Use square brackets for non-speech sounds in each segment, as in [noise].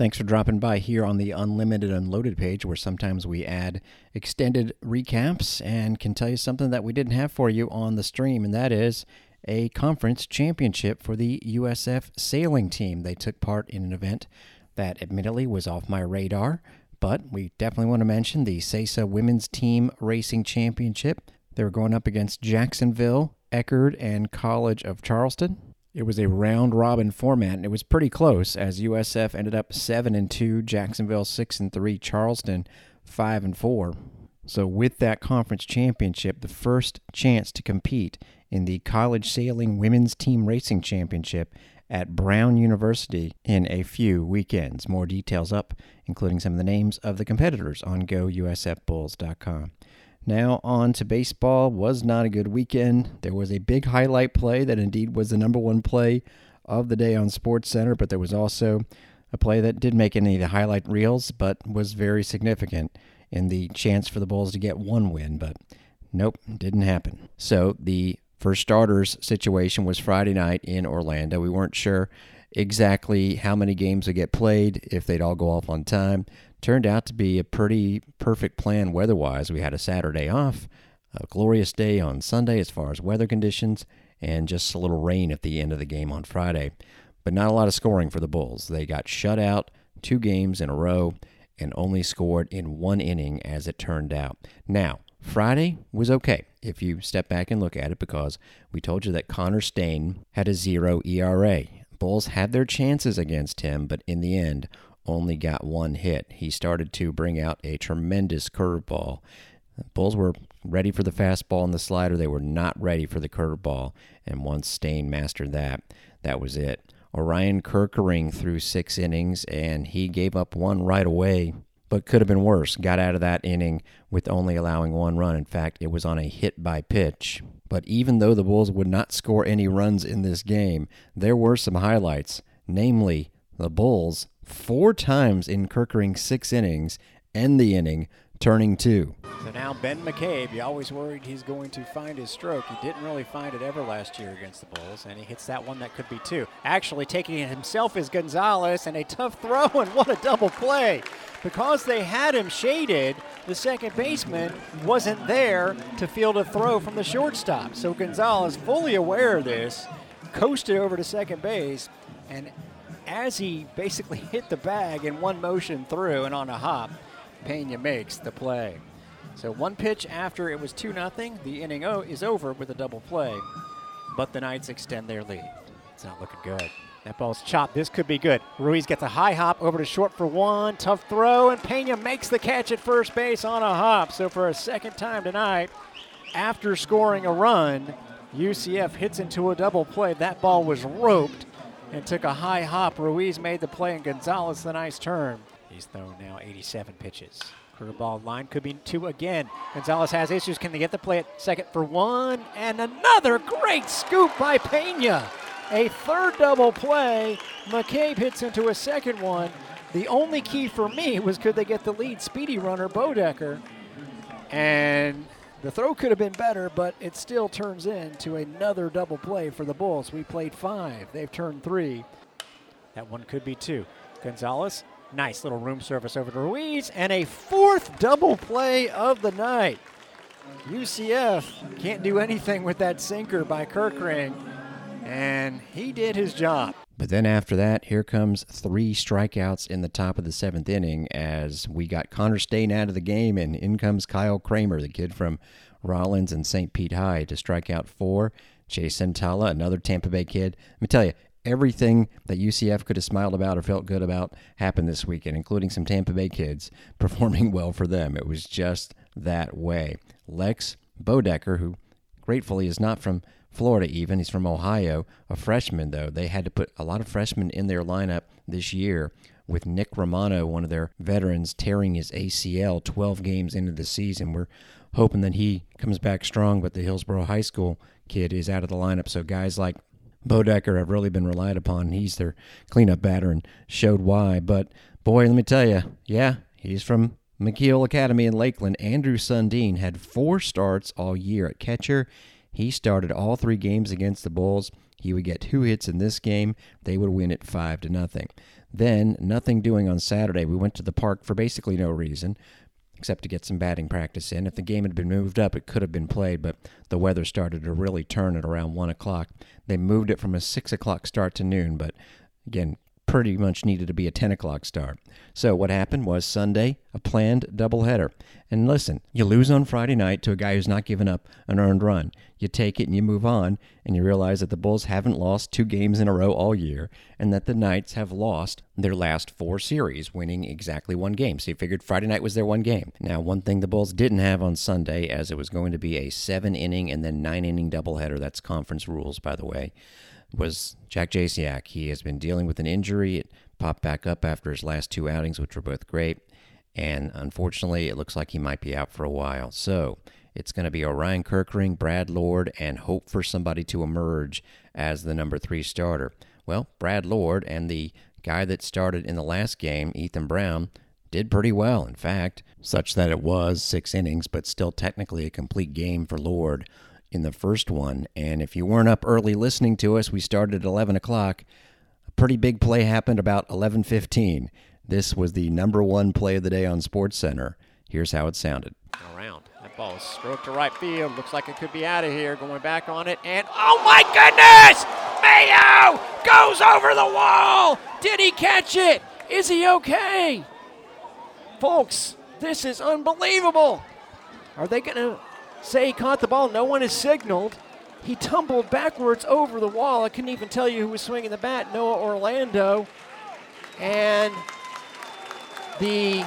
Thanks for dropping by here on the Unlimited Unloaded page, where sometimes we add extended recaps and can tell you something that we didn't have for you on the stream, and that is a conference championship for the USF sailing team. They took part in an event that admittedly was off my radar, but we definitely want to mention the SASA Women's Team Racing Championship. They were going up against Jacksonville, Eckerd, and College of Charleston. It was a round robin format, and it was pretty close as USF ended up seven and two, Jacksonville six and three, Charleston five and four. So with that conference championship, the first chance to compete in the College Sailing Women's Team Racing Championship at Brown University in a few weekends. More details up, including some of the names of the competitors on gousfbulls.com. Now on to baseball. Was not a good weekend. There was a big highlight play that indeed was the number one play of the day on Sports Center, but there was also a play that did make any of the highlight reels, but was very significant in the chance for the Bulls to get one win. But nope, didn't happen. So the first starters situation was Friday night in Orlando. We weren't sure exactly how many games would get played, if they'd all go off on time turned out to be a pretty perfect plan weather wise. We had a Saturday off, a glorious day on Sunday as far as weather conditions, and just a little rain at the end of the game on Friday. But not a lot of scoring for the Bulls. They got shut out two games in a row and only scored in one inning as it turned out. Now, Friday was okay if you step back and look at it because we told you that Connor Stain had a zero ERA. Bulls had their chances against him, but in the end, only got one hit. He started to bring out a tremendous curveball. Bulls were ready for the fastball and the slider. They were not ready for the curveball. And once Stain mastered that, that was it. Orion Kerkering threw six innings and he gave up one right away, but could have been worse. Got out of that inning with only allowing one run. In fact, it was on a hit by pitch. But even though the Bulls would not score any runs in this game, there were some highlights, namely the Bulls four times in Kerkering's six innings, end the inning turning two. So now Ben McCabe, you always worried he's going to find his stroke. He didn't really find it ever last year against the Bulls, and he hits that one that could be two. Actually, taking it himself is Gonzalez, and a tough throw, and what a double play. Because they had him shaded, the second baseman wasn't there to field a throw from the shortstop. So Gonzalez, fully aware of this, coasted over to second base, and as he basically [laughs] hit the bag in one motion through and on a hop, Pena makes the play. So one pitch after it was 2 0, the inning o- is over with a double play. But the Knights extend their lead. It's not looking good. That ball's chopped. This could be good. Ruiz gets a high hop over to short for one. Tough throw, and Pena makes the catch at first base on a hop. So for a second time tonight, after scoring a run, UCF hits into a double play. That ball was roped and took a high hop. Ruiz made the play, and Gonzalez the nice turn. He's thrown now 87 pitches. Curveball line could be two again. Gonzalez has issues. Can they get the play at second for one? And another great scoop by Pena. A third double play. McCabe hits into a second one. The only key for me was could they get the lead speedy runner, Bodecker. And the throw could have been better, but it still turns into another double play for the Bulls. We played five, they've turned three. That one could be two. Gonzalez, nice little room service over to Ruiz, and a fourth double play of the night. UCF can't do anything with that sinker by Kerkering, and he did his job. But then after that, here comes three strikeouts in the top of the seventh inning as we got Connor Stain out of the game, and in comes Kyle Kramer, the kid from Rollins and St. Pete High, to strike out four. Chase Santala, another Tampa Bay kid. Let me tell you, everything that UCF could have smiled about or felt good about happened this weekend, including some Tampa Bay kids [laughs] performing well for them. It was just that way. Lex Bodecker, who gratefully is not from Florida, even. He's from Ohio, a freshman, though. They had to put a lot of freshmen in their lineup this year with Nick Romano, one of their veterans, tearing his ACL 12 games into the season. We're hoping that he comes back strong, but the Hillsborough High School kid is out of the lineup. So guys like Bodecker have really been relied upon. He's their cleanup batter and showed why. But boy, let me tell you, yeah, he's from McKeel Academy in Lakeland. Andrew Sundin had four starts all year at catcher. He started all three games against the Bulls. He would get two hits in this game. They would win it five to nothing. Then, nothing doing on Saturday. We went to the park for basically no reason, except to get some batting practice in. If the game had been moved up, it could have been played, but the weather started to really turn at around 1 o'clock. They moved it from a 6 o'clock start to noon, but again, pretty much needed to be a 10 o'clock start. So what happened was Sunday, a planned doubleheader. And listen, you lose on Friday night to a guy who's not given up an earned run. You take it and you move on, and you realize that the Bulls haven't lost two games in a row all year, and that the Knights have lost their last four series, winning exactly one game. So you figured Friday night was their one game. Now, one thing the Bulls didn't have on Sunday, as it was going to be a seven inning and then nine inning doubleheader. That's conference rules, by the way was Jack Jasiak. He has been dealing with an injury. It popped back up after his last two outings, which were both great. And unfortunately, it looks like he might be out for a while. So it's going to be Orion Kerkering, Brad Lord, and hope for somebody to emerge as the number three starter. Well, Brad Lord and the guy that started in the last game, Ethan Brown, did pretty well, in fact, such that it was six innings, but still technically a complete game for Lord in the first one. And if you weren't up early listening to us, we started at 11 o'clock. A pretty big play happened about 11:15. This was the number one play of the day on Sports Center. Here's how it sounded. Around. That ball is stroked to right field. Looks like it could be out of here. Going back on it. And oh my goodness! Mayo goes over the wall. Did he catch it? Is he okay? Folks, this is unbelievable. Are they going to say he caught the ball. No one has signaled. He tumbled backwards over the wall. I couldn't even tell you who was swinging the bat. Noah Orlando. And the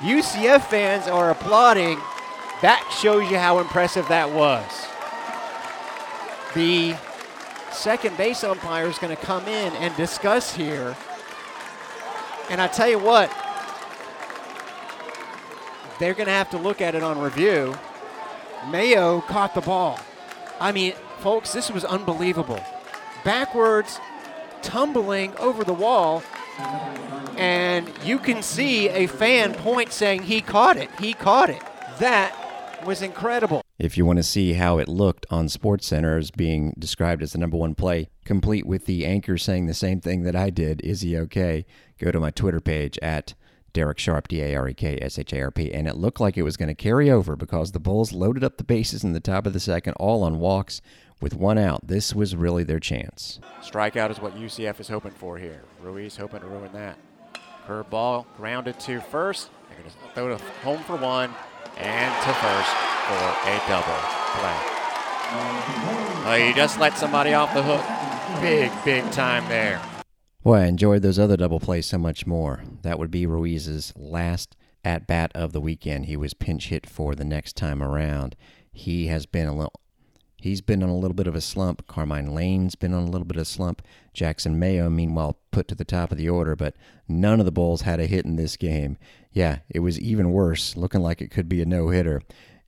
UCF fans are applauding. That shows you how impressive that was. The second base umpire is going to come in and discuss here. And I tell you what, they're going to have to look at it on review. Mayo caught the ball. I mean, folks, this was unbelievable. Backwards, tumbling over the wall, and you can see a fan point saying he caught it. He caught it. That was incredible. If you want to see how it looked on SportsCenter as being described as the number one play, complete with the anchor saying the same thing that I did, is he okay? Go to my Twitter page at Darek Sharp, D A R E K S H A R P, and it looked like it was going to carry over because the Bulls loaded up the bases in the top of the second, all on walks with one out. This was really their chance. Strikeout is what UCF is hoping for here. Ruiz hoping to ruin that. Curveball grounded to first. They're going to throw to home for one and to first for a double play. Oh, you just let somebody off the hook. Big, big time there. Boy, I enjoyed those other double plays so much more. That would be Ruiz's last at bat of the weekend. He was pinch hit for the next time around. He has been a little. He's been on a little bit of a slump. Carmine Lane's been on a little bit of a slump. Jackson Mayo, meanwhile, put to the top of the order, but none of the Bulls had a hit in this game. Yeah, it was even worse, looking like it could be a no hitter.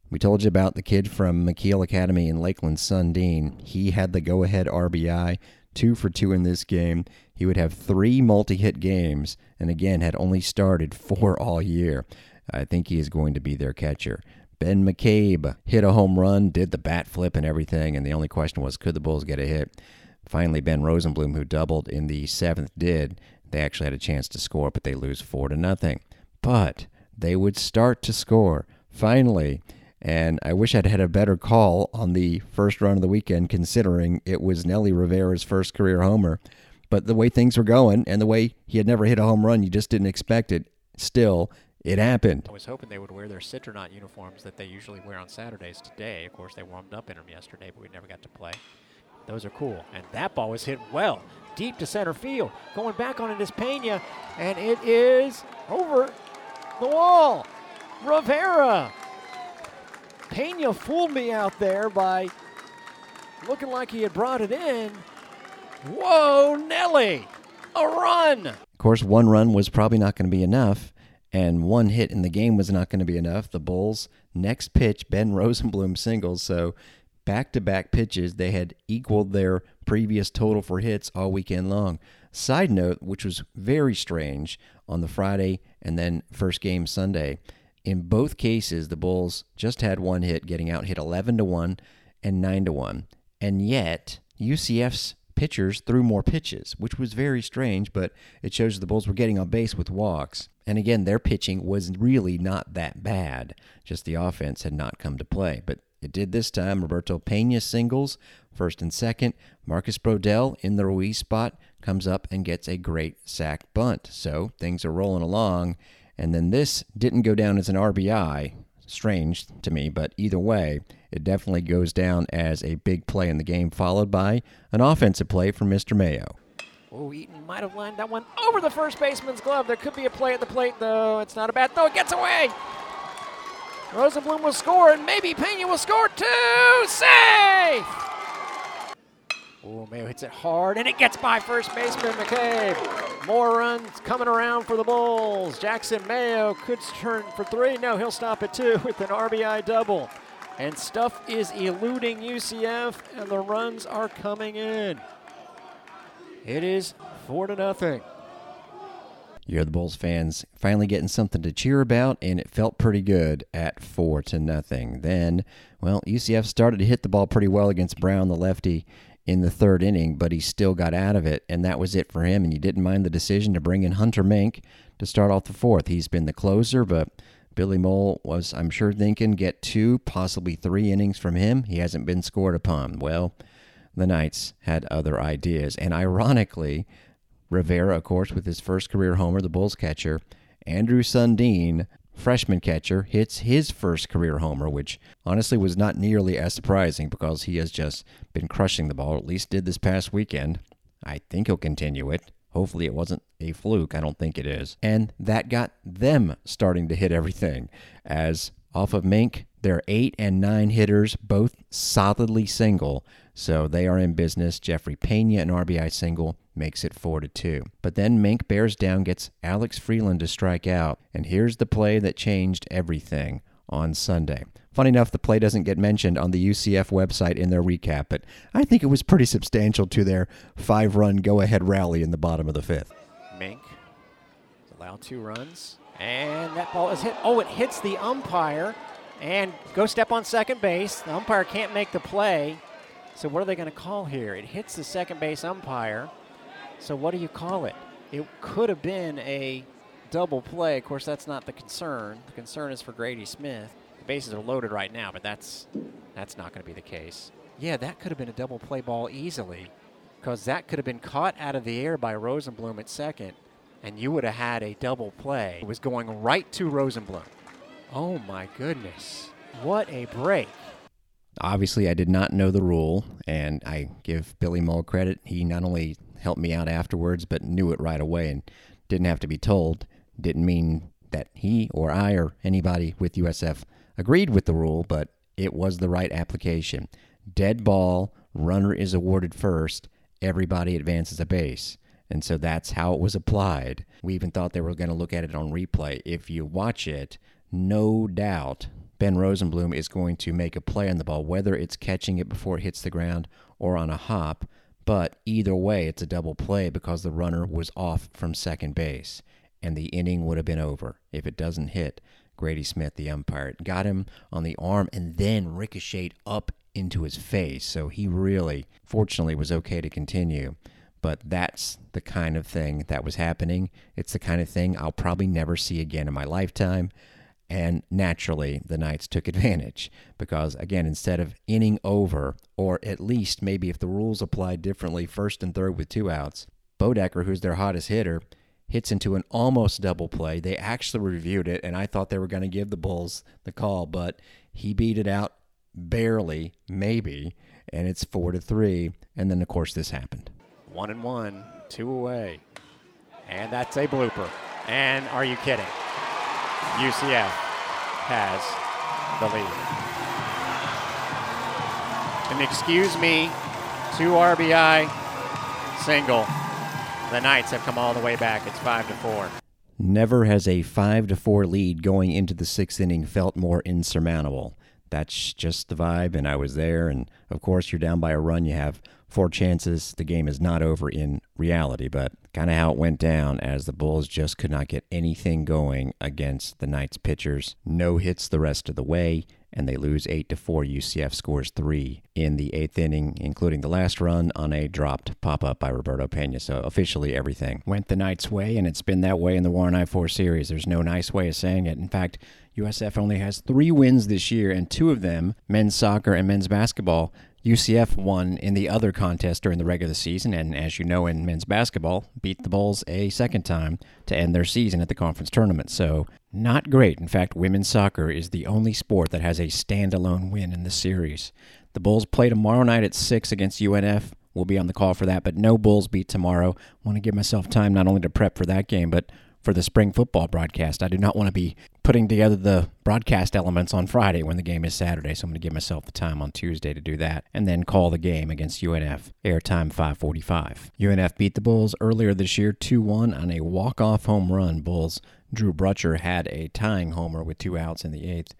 We told you about the kid from McKeel Academy in Lakeland, Sundin. He had the go ahead RBI, two for two in this game. He would have three multi hit games, and again, had only started four all year. I think he is going to be their catcher. Ben McCabe hit a home run, did the bat flip and everything, and the only question was could the Bulls get a hit? Finally, Ben Rosenblum, who doubled in the seventh, did. They actually had a chance to score, but they lose four to nothing. But they would start to score finally. And I wish I'd had a better call on the first run of the weekend, considering it was Nelly Rivera's first career homer. But the way things were going and the way he had never hit a home run, you just didn't expect it. Still, it happened. I was hoping they would wear their Citronaut uniforms that they usually wear on Saturdays today. Of course, they warmed up in them yesterday, but we never got to play. Those are cool. And that ball was hit well, deep to center field. Going back on it is Pena, and it is over the wall. Rivera. Pena fooled me out there by looking like he had brought it in. Whoa, Nelly! A run! Of course, one run was probably not going to be enough, and one hit in the game was not going to be enough. The Bulls' next pitch, Ben Rosenblum singles, so back to back pitches, they had equaled their previous total for hits all weekend long. Side note, which was very strange on the Friday and then first game Sunday, in both cases, the Bulls just had one hit, getting out hit 11 to 1 and 9 to 1. And yet, UCF's pitchers threw more pitches, which was very strange, but it shows the Bulls were getting on base with walks. And again, their pitching was really not that bad, just the offense had not come to play. But it did this time. Roberto Pena singles, first and second. Marcus Brodell in the Ruiz spot comes up and gets a great sac bunt. So things are rolling along. And then this didn't go down as an RBI. Strange to me, but either way, it definitely goes down as a big play in the game, followed by an offensive play from Mr. Mayo. Oh, Eaton might have lined that one over the first baseman's glove. There could be a play at the plate, though. It's not a bad throw. It gets away. Rosenblum will score, and maybe Pena will score too. Safe. Oh, Mayo hits it hard, and it gets by first baseman McCabe. More runs coming around for the Bulls. Jackson Mayo could turn for three. No, he'll stop at two [laughs] with an RBI double. And stuff is eluding UCF, and the runs are coming in. It is four to nothing. You're the Bulls fans finally getting something to cheer about, and it felt pretty good at four to nothing. Then, well, UCF started to hit the ball pretty well against Brown, the lefty, in the third inning, but he still got out of it, and that was it for him. And you didn't mind the decision to bring in Hunter Mink to start off the fourth. He's been the closer, but Billy Mohl was, I'm sure, thinking get two, possibly three innings from him. He hasn't been scored upon. Well, the Knights had other ideas, and ironically, Rivera, of course, with his first career homer, the Bulls catcher. Andrew Sundin, freshman catcher, hits his first career homer, which honestly was not nearly as surprising because he has just been crushing the ball, at least did this past weekend. I think he'll continue it. Hopefully, it wasn't a fluke. I don't think it is. And that got them starting to hit everything. As off of Mink, they're eight and nine hitters, both solidly single. So they are in business. Jeffrey Pena, an RBI single, makes it 4 to 2. But then Mink bears down, gets Alex Freeland to strike out. And here's the play that changed everything on Sunday. Funny enough, the play doesn't get mentioned on the UCF website in their recap, but I think it was pretty substantial to their five run go ahead rally in the bottom of the fifth. Mink allowed two runs, and that ball is hit. Oh, it hits the umpire and go step on second base. The umpire can't make the play. So what are they going to call here? It hits the second base umpire. So what do you call it? It could have been a double play. Of course, that's not the concern. The concern is for Grady Smith. The bases are loaded right now, but that's that's not going to be the case. Yeah, that could have been a double play ball easily, because that could have been caught out of the air by Rosenblum at second, and you would have had a double play. It was going right to Rosenblum. Oh my goodness! What a break! Obviously, I did not know the rule, and I give Billy Mohl credit. He not only helped me out afterwards, but knew it right away and didn't have to be told. Didn't mean that he or I or anybody with USF agreed with the rule, but it was the right application. Dead ball, runner is awarded first, everybody advances a base. And so that's how it was applied. We even thought they were going to look at it on replay. If you watch it, no doubt Ben Rosenblum is going to make a play on the ball, whether it's catching it before it hits the ground or on a hop. But either way, it's a double play because the runner was off from second base, and the inning would have been over if it doesn't hit Grady Smith, the umpire. Got him on the arm and then ricocheted up into his face. So he really, fortunately, was okay to continue. But that's the kind of thing that was happening. It's the kind of thing I'll probably never see again in my lifetime. And naturally, the Knights took advantage because, again, instead of inning over, or at least maybe if the rules applied differently, first and third with two outs, Bodecker, who's their hottest hitter, hits into an almost double play. They actually reviewed it, and I thought they were going to give the Bulls the call, but he beat it out barely, maybe, and it's four to three. And then, of course, this happened. One and one, two away, and that's a blooper. And are you kidding? UCF has the lead. And excuse me, two RBI single. The Knights have come all the way back. It's five to four. Never has a five to four lead going into the sixth inning felt more insurmountable. That's just the vibe, and I was there. And of course, you're down by a run. You have four chances. The game is not over in reality, but kind of how it went down as the Bulls just could not get anything going against the Knights pitchers. No hits the rest of the way, and they lose 8 to 4. UCF scores 3 in the 8th inning, including the last run on a dropped pop-up by Roberto Pena. So officially everything went the Knights' way and it's been that way in the War on I-4 series. There's no nice way of saying it. In fact, USF only has 3 wins this year and two of them, men's soccer and men's basketball, UCF won in the other contest during the regular season, and as you know, in men's basketball, beat the Bulls a second time to end their season at the conference tournament. So, not great. In fact, women's soccer is the only sport that has a standalone win in the series. The Bulls play tomorrow night at 6 against UNF. We'll be on the call for that, but no Bulls beat tomorrow. Want to give myself time not only to prep for that game, but for the spring football broadcast. I do not want to be putting together the broadcast elements on Friday when the game is Saturday, so I'm going to give myself the time on Tuesday to do that and then call the game against UNF. Airtime 545. UNF beat the Bulls earlier this year 2-1 on a walk-off home run. Bulls Drew Brutcher had a tying homer with two outs in the 8th.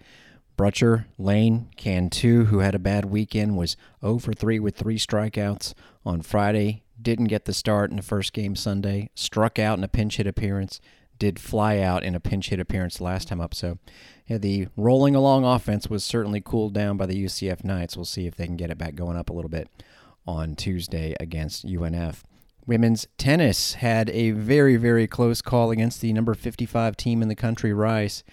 Brutcher, Lane, Cantu, who had a bad weekend, was 0 for 3 with three strikeouts on Friday. Didn't get the start in the first game Sunday. Struck out in a pinch hit appearance did fly out in a pinch hit appearance last time up. So yeah, the rolling along offense was certainly cooled down by the UCF Knights. We'll see if they can get it back going up a little bit on Tuesday against UNF. Women's tennis had a very, very close call against the number 55 team in the country, Rice,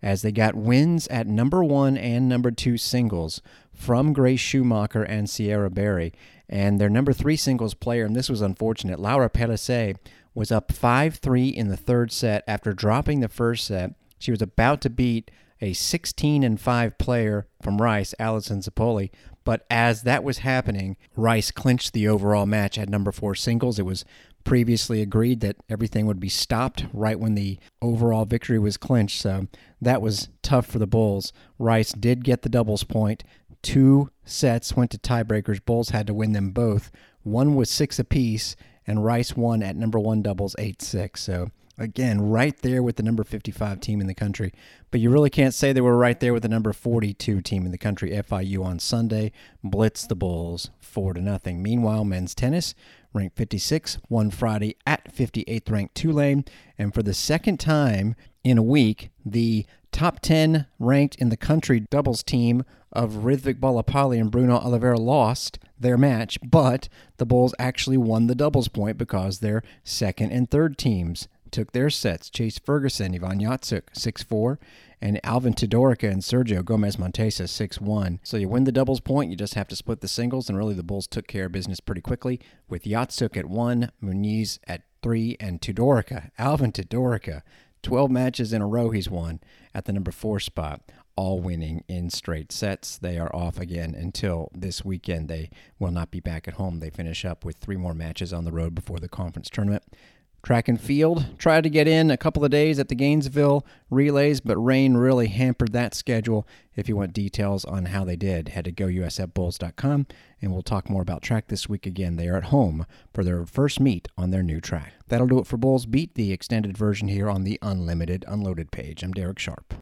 as they got wins at number one and number two singles from Grace Schumacher and Sierra Berry. And their number three singles player, and this was unfortunate, Laura Pellicer, was up 5 3 in the third set after dropping the first set. She was about to beat a 16 and 5 player from Rice, Allison Zapoli. But as that was happening, Rice clinched the overall match at number four singles. It was previously agreed that everything would be stopped right when the overall victory was clinched. So that was tough for the Bulls. Rice did get the doubles point. Two sets went to tiebreakers. Bulls had to win them both. One was six apiece, and Rice won at number one doubles 8 6. So, again, right there with the number 55 team in the country. But you really can't say they were right there with the number 42 team in the country. FIU on Sunday blitzed the Bulls 4 to nothing. Meanwhile, men's tennis ranked 56, won Friday at 58th ranked Tulane. And for the second time in a week, the top 10 ranked in the country doubles team of Rithvik Bollipalli and Bruno Oliveira lost their match, but the Bulls actually won the doubles point because their second and third teams took their sets. Chase Ferguson, Ivan Yatsuk, 6 4, and Alvin Todorica and Sergio Gomez Montesa, 6 1. So you win the doubles point, you just have to split the singles, and really the Bulls took care of business pretty quickly with Yatsuk at 1, Muniz at 3, and Todorica, Alvin Todorica. 12 matches in a row he's won at the number 4 spot all winning in straight sets. They are off again until this weekend. They will not be back at home. They finish up with three more matches on the road before the conference tournament. Track and field tried to get in a couple of days at the Gainesville relays, but rain really hampered that schedule. If you want details on how they did, head to gousfbulls.com and we'll talk more about track this week again. They are at home for their first meet on their new track. That'll do it for Bulls Beat, the extended version here on the Unlimited Unloaded page. I'm Darek Sharp.